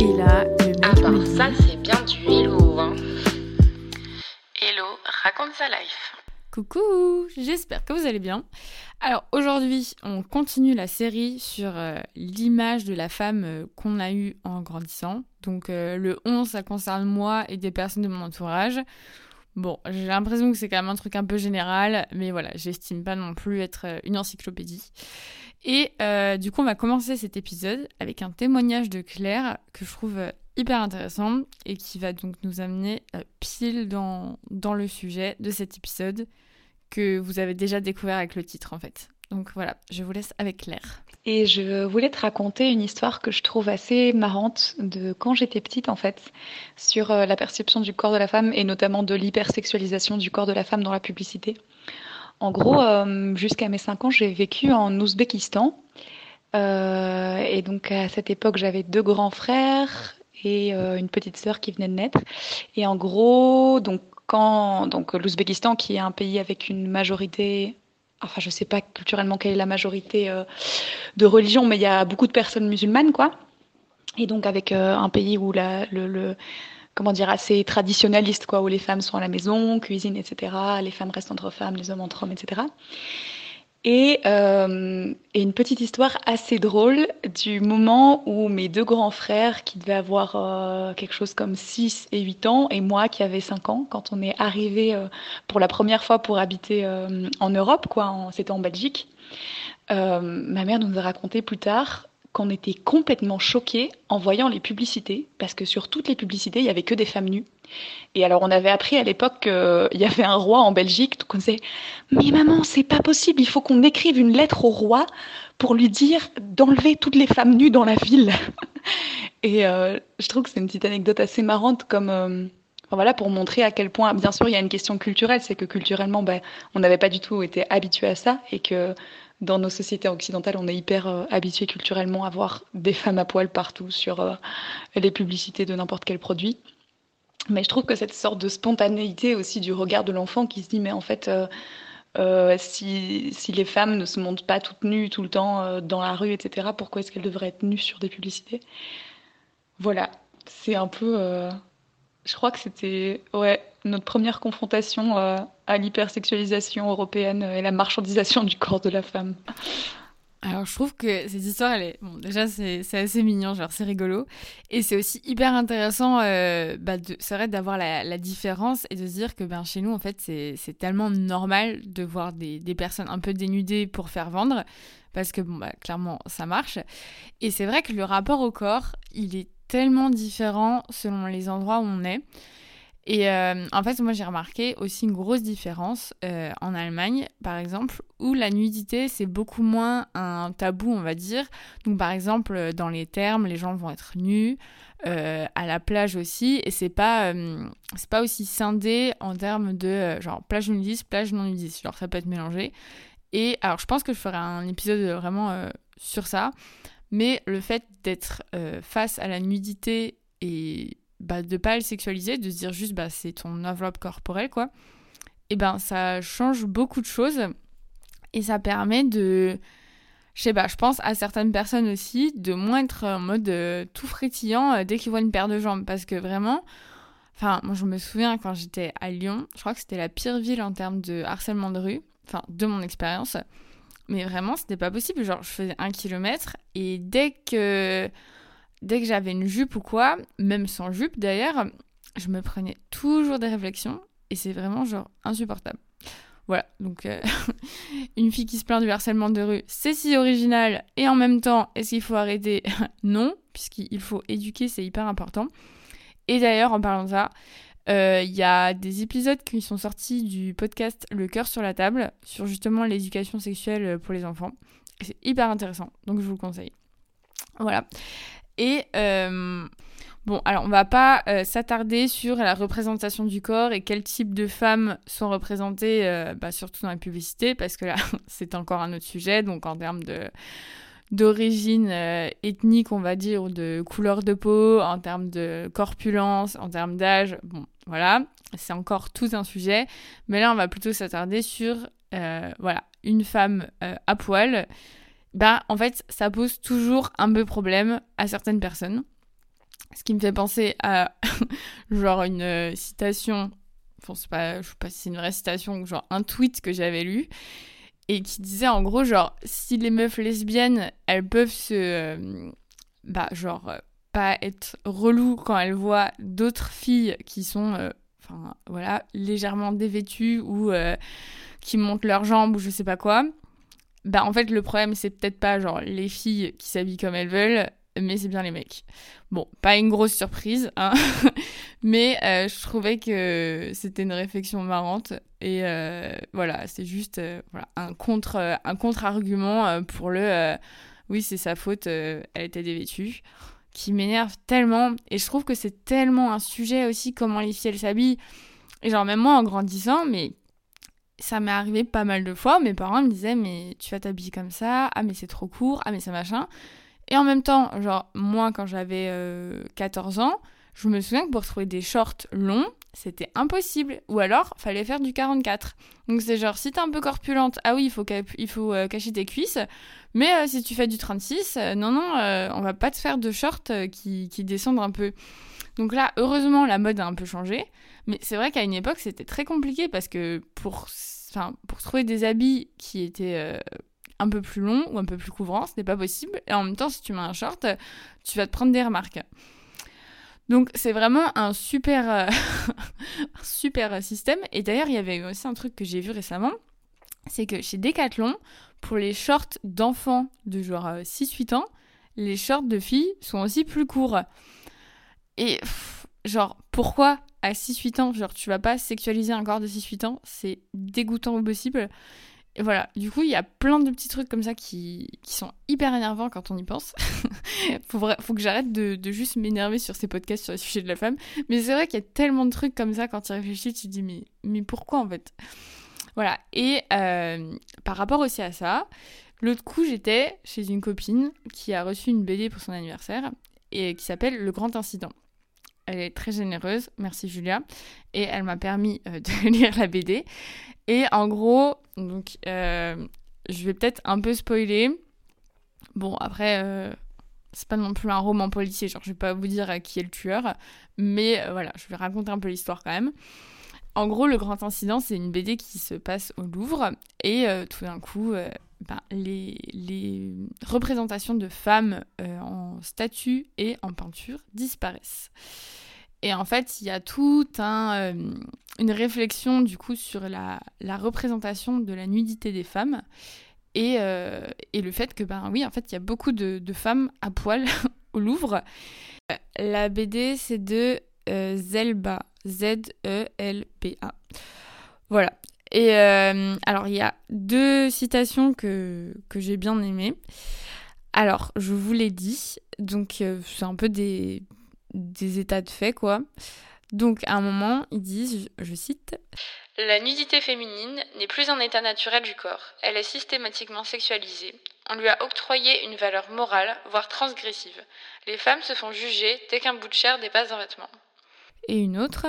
Et là, le mec Ah bah ça c'est bien du hello hein. Hello, raconte sa life. Coucou, j'espère que vous allez bien. Alors aujourd'hui, on continue la série sur euh, l'image de la femme euh, qu'on a eue en grandissant. Donc euh, le 11, ça concerne moi et des personnes de mon entourage. Bon, j'ai l'impression que c'est quand même un truc un peu général, mais voilà, j'estime pas non plus être euh, une encyclopédie. Et euh, du coup, on va commencer cet épisode avec un témoignage de Claire que je trouve euh, hyper intéressant et qui va donc nous amener euh, pile dans, dans le sujet de cet épisode que vous avez déjà découvert avec le titre en fait. Donc voilà, je vous laisse avec Claire. Et je voulais te raconter une histoire que je trouve assez marrante de quand j'étais petite en fait, sur la perception du corps de la femme et notamment de l'hypersexualisation du corps de la femme dans la publicité. En gros, euh, jusqu'à mes 5 ans, j'ai vécu en Ouzbékistan. Euh, et donc à cette époque, j'avais deux grands frères et euh, une petite sœur qui venait de naître. Et en gros, donc quand donc l'Ouzbékistan, qui est un pays avec une majorité, enfin je sais pas culturellement quelle est la majorité de religion, mais il y a beaucoup de personnes musulmanes, quoi. Et donc avec un pays où la, le comment dire assez traditionnaliste, quoi, où les femmes sont à la maison, cuisinent, etc. Les femmes restent entre femmes, les hommes entre hommes, etc. Et, euh, et une petite histoire assez drôle du moment où mes deux grands frères, qui devaient avoir euh, quelque chose comme 6 et 8 ans, et moi qui avais 5 ans, quand on est arrivé euh, pour la première fois pour habiter en Europe, quoi, c'était en Belgique, ma mère nous a raconté plus tard qu'on était complètement choqués en voyant les publicités, parce que sur toutes les publicités, il y avait que des femmes nues. Et alors, on avait appris à l'époque qu'il y avait un roi en Belgique, donc on disait Mais maman, c'est pas possible, il faut qu'on écrive une lettre au roi pour lui dire d'enlever toutes les femmes nues dans la ville. Et euh, je trouve que c'est une petite anecdote assez marrante, comme. euh, voilà, pour montrer à quel point, bien sûr, il y a une question culturelle, c'est que culturellement, ben, on n'avait pas du tout été habitué à ça, et que dans nos sociétés occidentales, on est hyper euh, habitué culturellement à voir des femmes à poil partout sur euh, les publicités de n'importe quel produit. Mais je trouve que cette sorte de spontanéité aussi du regard de l'enfant qui se dit, mais en fait, euh, si, si les femmes ne se montrent pas toutes nues tout le temps dans la rue, etc., pourquoi est-ce qu'elles devraient être nues sur des publicités? Voilà, c'est un peu... je crois que c'était ouais, notre première confrontation à l'hypersexualisation européenne et la marchandisation du corps de la femme. Alors je trouve que cette histoire, elle est... Bon, déjà c'est assez mignon, genre c'est rigolo. Et c'est aussi hyper intéressant, euh, bah, c'est vrai d'avoir la, différence et de se dire que ben, chez nous, en fait, c'est c'est tellement normal de voir des, des personnes un peu dénudées pour faire vendre, parce que bon, bah, clairement, ça marche. Et c'est vrai que le rapport au corps, il est tellement différent selon les endroits où on est. Et euh, en fait, moi j'ai remarqué aussi une grosse différence euh, en Allemagne, par exemple, où la nudité c'est beaucoup moins un tabou, on va dire. Donc, par exemple, euh, dans les termes, les gens vont être nus, à la plage aussi, et c'est pas, c'est pas aussi scindé en termes de genre plage nudiste, plage non nudiste. Genre, ça peut être mélangé. Et alors, je pense que je ferai un épisode vraiment sur ça, mais le fait d'être face à la nudité et bah, de pas le sexualiser, de se dire juste bah c'est ton enveloppe corporelle quoi, et ben ça change beaucoup de choses et ça permet de je sais pas, je pense à certaines personnes aussi de moins être en mode euh, tout frétillant euh, dès qu'ils voient une paire de jambes parce que vraiment enfin moi je me souviens quand j'étais à Lyon, je crois que c'était la pire ville en termes de harcèlement de rue, enfin de mon expérience. Mais vraiment, c'était pas possible. Genre, je faisais un kilomètre et dès que dès que j'avais une jupe ou quoi, même sans jupe d'ailleurs, je me prenais toujours des réflexions et c'est vraiment genre insupportable. Voilà, donc euh, une fille qui se plaint du harcèlement de rue, c'est si original et en même temps, est-ce qu'il faut arrêter? Non, puisqu'il faut éduquer, c'est hyper important. Et d'ailleurs, en parlant de ça, euh, il y a des épisodes qui sont sortis du podcast Le cœur sur la table sur justement l'éducation sexuelle pour les enfants. C'est hyper intéressant, donc je vous le conseille. Voilà. Et euh, bon, alors on va pas euh, s'attarder sur la représentation du corps et quel type de femmes sont représentées, euh, bah, surtout dans la publicité, parce que là, c'est encore un autre sujet. Donc en termes d'origine ethnique, on va dire, ou de couleur de peau, en termes de corpulence, en termes d'âge, bon, voilà, c'est encore tout un sujet. Mais là, on va plutôt s'attarder sur, voilà, une femme à poil. Bah, en fait, ça pose toujours un peu problème à certaines personnes. Ce qui me fait penser à genre une euh, citation, enfin c'est pas, je sais pas si c'est une vraie citation genre un tweet que j'avais lu et qui disait en gros genre si les meufs lesbiennes elles peuvent se euh, bah genre euh, pas être relou quand elles voient d'autres filles qui sont enfin voilà légèrement dévêtues ou qui montent leurs jambes ou je sais pas quoi bah en fait le problème c'est peut-être pas genre les filles qui s'habillent comme elles veulent mais c'est bien les mecs. Bon, pas une grosse surprise, hein, mais euh, je trouvais que c'était une réflexion marrante et euh, voilà, c'est juste euh, un contre un contre-argument pour le oui c'est sa faute, elle était dévêtue, qui m'énerve tellement. Et je trouve que c'est tellement un sujet aussi comment les filles s'habillent. Et genre même moi en grandissant, mais ça m'est arrivé pas mal de fois, mes parents me disaient mais tu vas t'habiller comme ça, ah mais c'est trop court, ah mais c'est machin. Et en même temps, genre, moi, quand j'avais 14 euh, ans, je me souviens que pour trouver des shorts longs, c'était impossible. Ou alors, fallait faire du 44. Donc c'est genre, si t'es un peu corpulente, ah oui, il faut, il faut euh, cacher tes cuisses. Mais euh, si tu fais du 36, non, non, on va pas te faire de shorts qui, qui descendent un peu. Donc là, heureusement, la mode a un peu changé. Mais c'est vrai qu'à une époque, c'était très compliqué parce que pour, pour trouver des habits qui étaient un peu plus long ou un peu plus couvrant, ce n'est pas possible. Et en même temps, si tu mets un short, tu vas te prendre des remarques. Donc c'est vraiment un super, euh, super système. Et d'ailleurs, il y avait aussi un truc que j'ai vu récemment, c'est que chez Decathlon, pour les shorts d'enfants de genre 6-8 euh, ans, les shorts de filles sont aussi plus courts. Et genre, pourquoi à 6-8 ans, genre tu vas pas sexualiser un corps de 6-8 ans C'est dégoûtant au possible. Et voilà, du coup, il y a plein de petits trucs comme ça qui, qui sont hyper énervants quand on y pense. faut, faut que j'arrête de, de, juste m'énerver sur ces podcasts sur les sujets de la femme. Mais c'est vrai qu'il y a tellement de trucs comme ça quand tu réfléchis, tu te dis, mais, mais pourquoi en fait? Voilà, et euh, par rapport aussi à ça, l'autre coup, j'étais chez une copine qui a reçu une BD pour son anniversaire et qui s'appelle Le Grand Incident. Elle est très généreuse, merci Julia. Et elle m'a permis euh, de lire la BD. Et en gros, donc, euh, je vais peut-être un peu spoiler. Bon, après, euh, c'est pas non plus un roman policier, genre je vais pas vous dire qui est le tueur, mais voilà, je vais raconter un peu l'histoire quand même. En gros, le grand incident, c'est une BD qui se passe au Louvre et tout d'un coup, ben, les, représentations de femmes en statue et en peinture disparaissent. Et en fait, il y a tout un, euh, une réflexion du coup sur la, représentation de la nudité des femmes et, euh, et, le fait que, ben oui, en fait, il y a beaucoup de, femmes à poil au Louvre. La BD, c'est de euh, Zelba, Z-E-L-B-A. Voilà. Et alors, il y a deux citations que, que j'ai bien aimées. Alors, je vous l'ai dit, donc c'est un peu des des états de fait, quoi. Donc, à un moment, ils disent, je cite La nudité féminine n'est plus un état naturel du corps. Elle est systématiquement sexualisée. On lui a octroyé une valeur morale, voire transgressive. Les femmes se font juger dès qu'un bout de chair dépasse un vêtement. Et une autre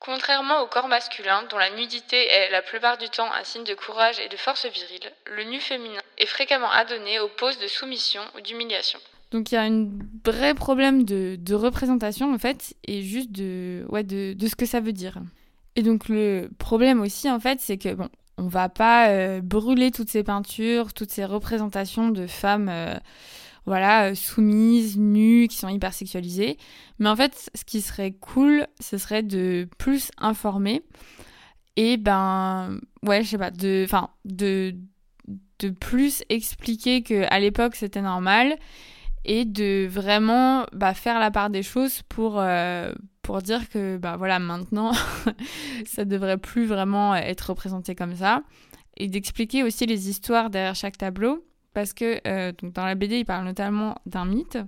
Contrairement au corps masculin, dont la nudité est la plupart du temps un signe de courage et de force virile, le nu féminin est fréquemment adonné aux poses de soumission ou d'humiliation. Donc il y a un vrai problème de, représentation en fait et juste de, ce que ça veut dire. Et donc le problème aussi en fait c'est que bon, on va pas euh, brûler toutes ces peintures, toutes ces représentations de femmes euh, voilà, euh, soumises, nues, qui sont hyper sexualisées. Mais en fait, ce qui serait cool, ce serait de plus informer et ben ouais, je sais pas, de enfin de de plus expliquer que à l'époque c'était normal et de vraiment bah, faire la part des choses pour, euh, pour dire que bah, voilà, maintenant, ça devrait plus vraiment être représenté comme ça. Et d'expliquer aussi les histoires derrière chaque tableau, parce que euh, donc dans la BD, il parle notamment d'un mythe.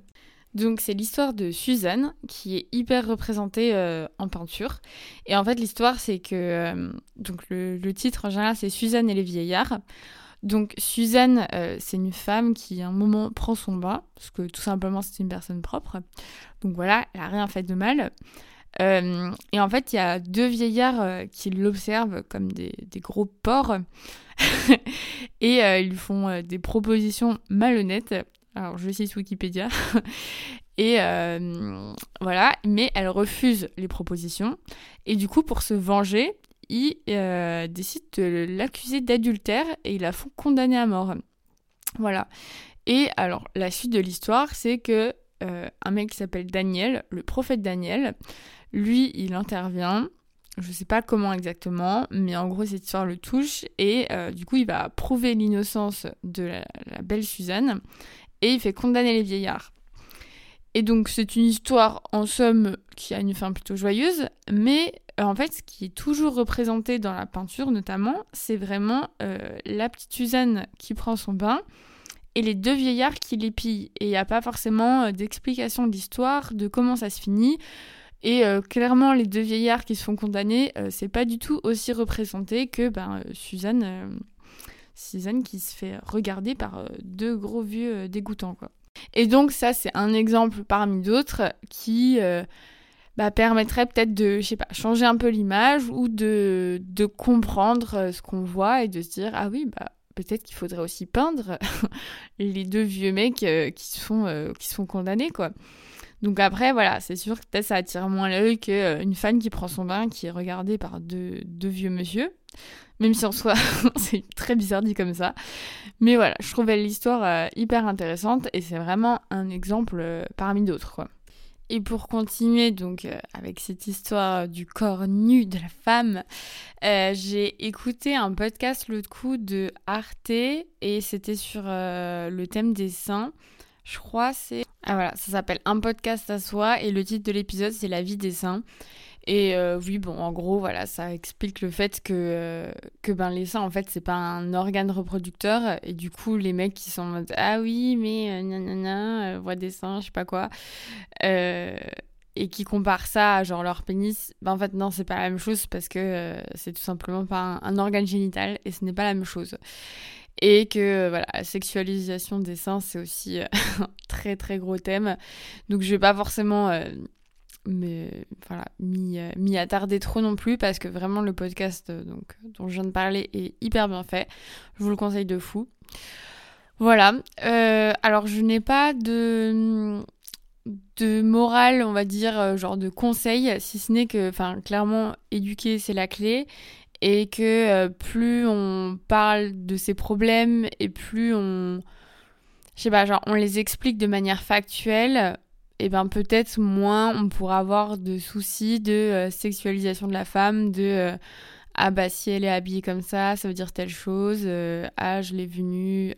Donc c'est l'histoire de Suzanne qui est hyper représentée euh, en peinture. Et en fait l'histoire c'est que donc le, titre en général c'est Suzanne et les vieillards. Donc Suzanne, euh, c'est une femme qui à un moment prend son bain, parce que tout simplement c'est une personne propre. Donc voilà, elle n'a rien fait de mal. Euh, et en fait, il y a deux vieillards euh, qui l'observent comme des, gros porcs et ils lui font des propositions malhonnêtes. Alors je cite Wikipédia. Et voilà, mais elle refuse les propositions. Et du coup, pour se venger, il décide de l'accuser d'adultère et il la font condamner à mort. Voilà. Et alors, la suite de l'histoire, c'est que un mec qui s'appelle Daniel, le prophète Daniel, lui, il intervient. Je sais pas comment exactement, mais en gros cette histoire le touche. Et euh, du coup il va prouver l'innocence de la, belle Suzanne. Et il fait condamner les vieillards. Et donc c'est une histoire en somme qui a une fin plutôt joyeuse, mais euh, en fait ce qui est toujours représenté dans la peinture notamment, c'est vraiment euh, la petite Suzanne qui prend son bain et les deux vieillards qui les pillent. Et il n'y a pas forcément d'explication de l'histoire, de comment ça se finit. Et euh, clairement, les deux vieillards qui se font condamner, euh, c'est pas du tout aussi représenté que ben, euh, Suzanne, Suzanne qui se fait regarder par deux gros vieux dégoûtants. Quoi. Et donc, ça, c'est un exemple parmi d'autres qui bah, permettrait peut-être de, pas, changer un peu l'image ou de, de comprendre ce qu'on voit et de se dire, ah oui, bah, peut-être qu'il faudrait aussi peindre les deux vieux mecs qui, se font, qui se font condamner, quoi. Donc après, voilà, c'est sûr que peut-être ça attire moins l'œil qu'une euh, fan qui prend son bain, qui est regardée par deux, vieux monsieur. Même si en soi, c'est très bizarre dit comme ça. Mais voilà, je trouvais l'histoire euh, hyper intéressante et c'est vraiment un exemple euh, parmi d'autres. Et pour continuer donc avec cette histoire du corps nu de la femme, j'ai écouté un podcast l'autre coup de Arte et c'était sur le thème des seins. Je crois c'est ah voilà, ça s'appelle Un podcast à soi et le titre de l'épisode c'est La vie des seins. Et euh, oui, bon, en gros, voilà, ça explique le fait que, euh, que ben, les seins, en fait, c'est pas un organe reproducteur. Et du coup, les mecs qui sont en mode Ah oui, mais euh, nanana, voix des seins, je sais pas quoi. et qui comparent ça à genre leur pénis, ben en fait, non, c'est pas la même chose parce que c'est tout simplement pas un organe génital et ce n'est pas la même chose et que voilà, la sexualisation des seins, c'est aussi euh, un très très gros thème. Donc je vais pas forcément euh, voilà, m'y, euh, attarder trop non plus parce que vraiment le podcast dont je viens de parler est hyper bien fait. Je vous le conseille de fou. Voilà. alors je n'ai pas de de morale, on va dire, genre de conseil, si ce n'est que, enfin, clairement, éduquer, c'est la clé et que euh, plus on parle de ces problèmes et plus on je sais pas genre on les explique de manière factuelle et ben peut-être moins on pourra avoir de soucis de euh, sexualisation de la femme de euh, ah bah si elle est habillée comme ça ça veut dire telle chose ah je l'ai vue nue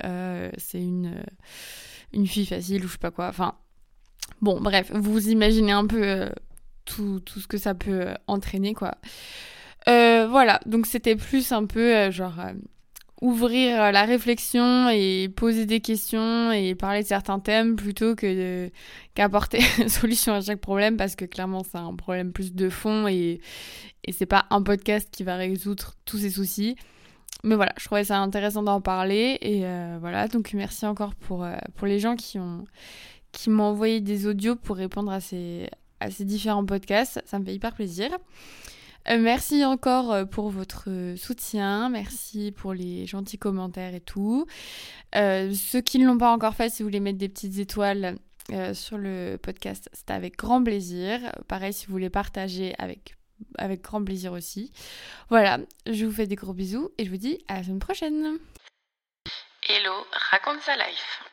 c'est une une fille facile ou je sais pas quoi enfin bon bref vous imaginez un peu tout, tout ce que ça peut entraîner quoi euh, voilà, donc c'était plus un peu euh, genre euh, ouvrir la réflexion et poser des questions et parler de certains thèmes plutôt que qu'apporter solution à chaque problème parce que clairement c'est un problème plus de fond et, et c'est pas un podcast qui va résoudre tous ces soucis. Mais voilà, je trouvais ça intéressant d'en parler et voilà, donc merci encore pour, pour les gens qui ont m'ont envoyé des audios pour répondre à ces, à ces différents podcasts, ça me fait hyper plaisir. Euh, merci encore euh, pour votre soutien, merci pour les gentils commentaires et tout. Euh, ceux qui ne l'ont pas encore fait, si vous voulez mettre des petites étoiles sur le podcast, c'est avec grand plaisir. Pareil, si vous voulez partager avec, avec grand plaisir aussi. Voilà, je vous fais des gros bisous et je vous dis à la semaine prochaine. Hello, raconte sa life.